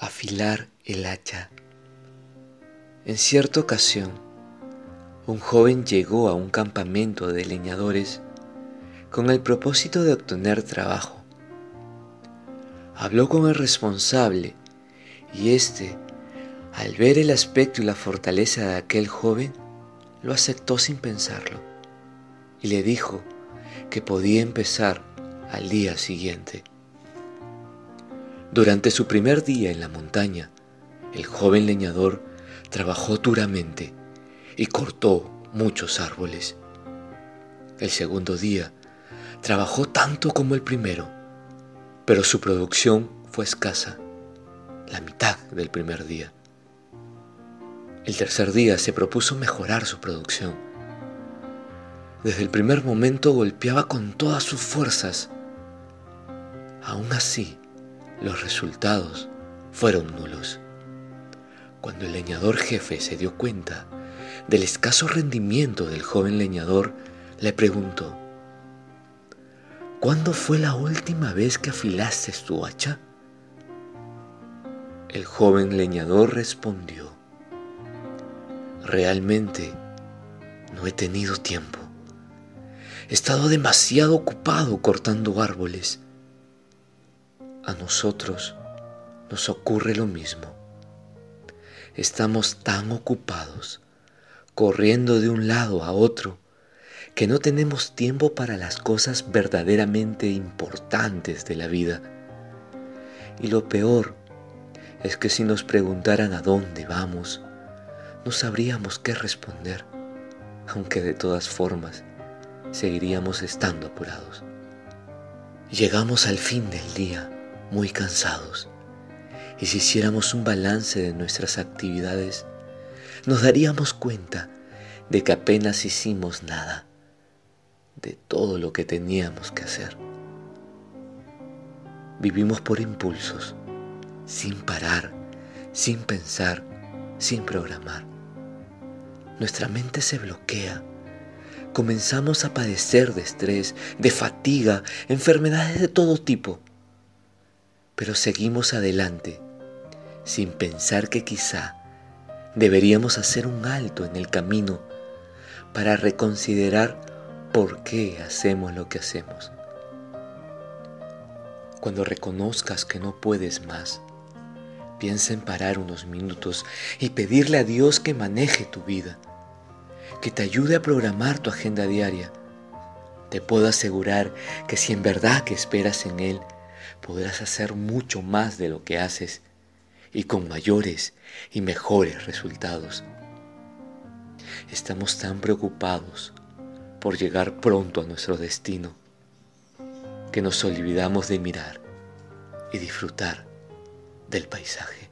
Afilar el hacha. En cierta ocasión, un joven llegó a un campamento de leñadores con el propósito de obtener trabajo. Habló con el responsable y éste, al ver el aspecto y la fortaleza de aquel joven, lo aceptó sin pensarlo y le dijo que podía empezar al día siguiente. Durante su primer día en la montaña, el joven leñador trabajó duramente y cortó muchos árboles. El segundo día trabajó tanto como el primero, pero su producción fue escasa, la mitad del primer día. El tercer día se propuso mejorar su producción. Desde el primer momento golpeaba con todas sus fuerzas. Aún así, los resultados fueron nulos. Cuando el leñador jefe se dio cuenta del escaso rendimiento del joven leñador, le preguntó, ¿Cuándo fue la última vez que afilaste tu hacha? El joven leñador respondió, Realmente no he tenido tiempo. He estado demasiado ocupado cortando árboles a nosotros nos ocurre lo mismo. Estamos tan ocupados, corriendo de un lado a otro, que no tenemos tiempo para las cosas verdaderamente importantes de la vida. Y lo peor es que si nos preguntaran a dónde vamos, no sabríamos qué responder, aunque de todas formas seguiríamos estando apurados. Llegamos al fin del día muy cansados. Y si hiciéramos un balance de nuestras actividades, nos daríamos cuenta de que apenas hicimos nada de todo lo que teníamos que hacer. Vivimos por impulsos, sin parar, sin pensar, sin programar. Nuestra mente se bloquea. Comenzamos a padecer de estrés, de fatiga, enfermedades de todo tipo pero seguimos adelante sin pensar que quizá deberíamos hacer un alto en el camino para reconsiderar por qué hacemos lo que hacemos. Cuando reconozcas que no puedes más, piensa en parar unos minutos y pedirle a Dios que maneje tu vida, que te ayude a programar tu agenda diaria. Te puedo asegurar que si en verdad que esperas en Él, podrás hacer mucho más de lo que haces y con mayores y mejores resultados. Estamos tan preocupados por llegar pronto a nuestro destino que nos olvidamos de mirar y disfrutar del paisaje.